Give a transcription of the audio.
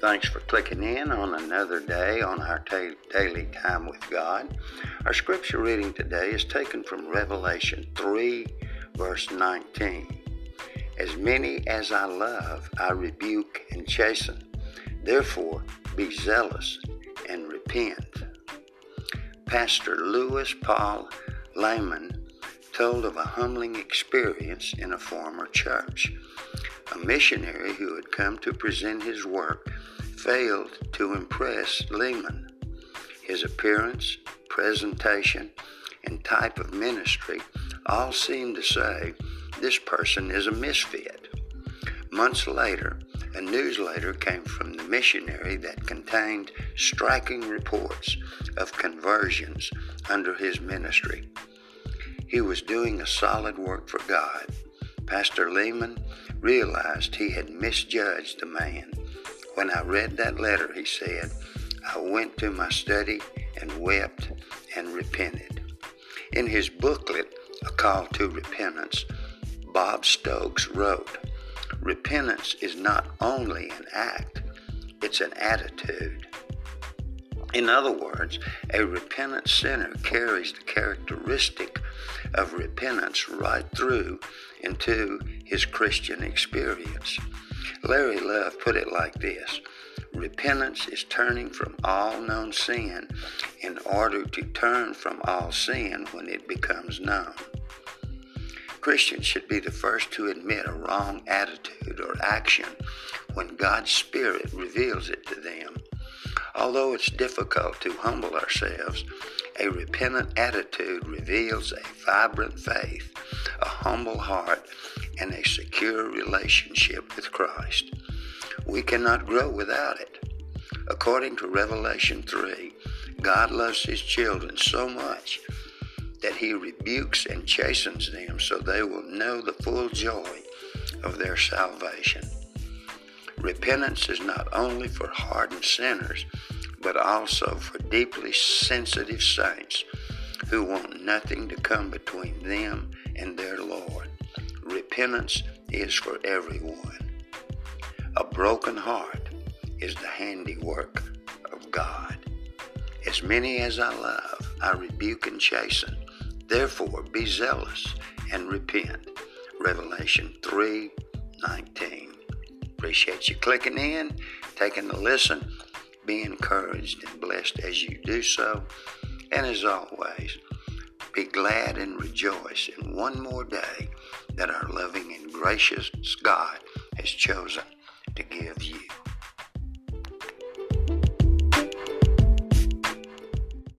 Thanks for clicking in on another day on our ta- daily time with God. Our scripture reading today is taken from Revelation 3, verse 19. As many as I love, I rebuke and chasten. Therefore, be zealous and repent. Pastor Louis Paul Lehman told of a humbling experience in a former church. A missionary who had come to present his work failed to impress Lehman. His appearance, presentation, and type of ministry all seemed to say this person is a misfit. Months later, a newsletter came from the missionary that contained striking reports of conversions under his ministry. He was doing a solid work for God. Pastor Lehman realized he had misjudged the man when I read that letter, he said, I went to my study and wept and repented. In his booklet, A Call to Repentance, Bob Stokes wrote, Repentance is not only an act, it's an attitude. In other words, a repentant sinner carries the characteristic of repentance right through into his Christian experience. Larry Love put it like this Repentance is turning from all known sin in order to turn from all sin when it becomes known. Christians should be the first to admit a wrong attitude or action when God's Spirit reveals it to them. Although it's difficult to humble ourselves, a repentant attitude reveals a vibrant faith, a humble heart, and a secure relationship with Christ. We cannot grow without it. According to Revelation 3, God loves His children so much that He rebukes and chastens them so they will know the full joy of their salvation. Repentance is not only for hardened sinners, but also for deeply sensitive saints who want nothing to come between them and their Lord. Repentance is for everyone. A broken heart is the handiwork of God. As many as I love, I rebuke and chasten. Therefore, be zealous and repent. Revelation 3 19. Appreciate you clicking in, taking a listen. Be encouraged and blessed as you do so. And as always, be glad and rejoice in one more day that our loving and gracious God has chosen to give you.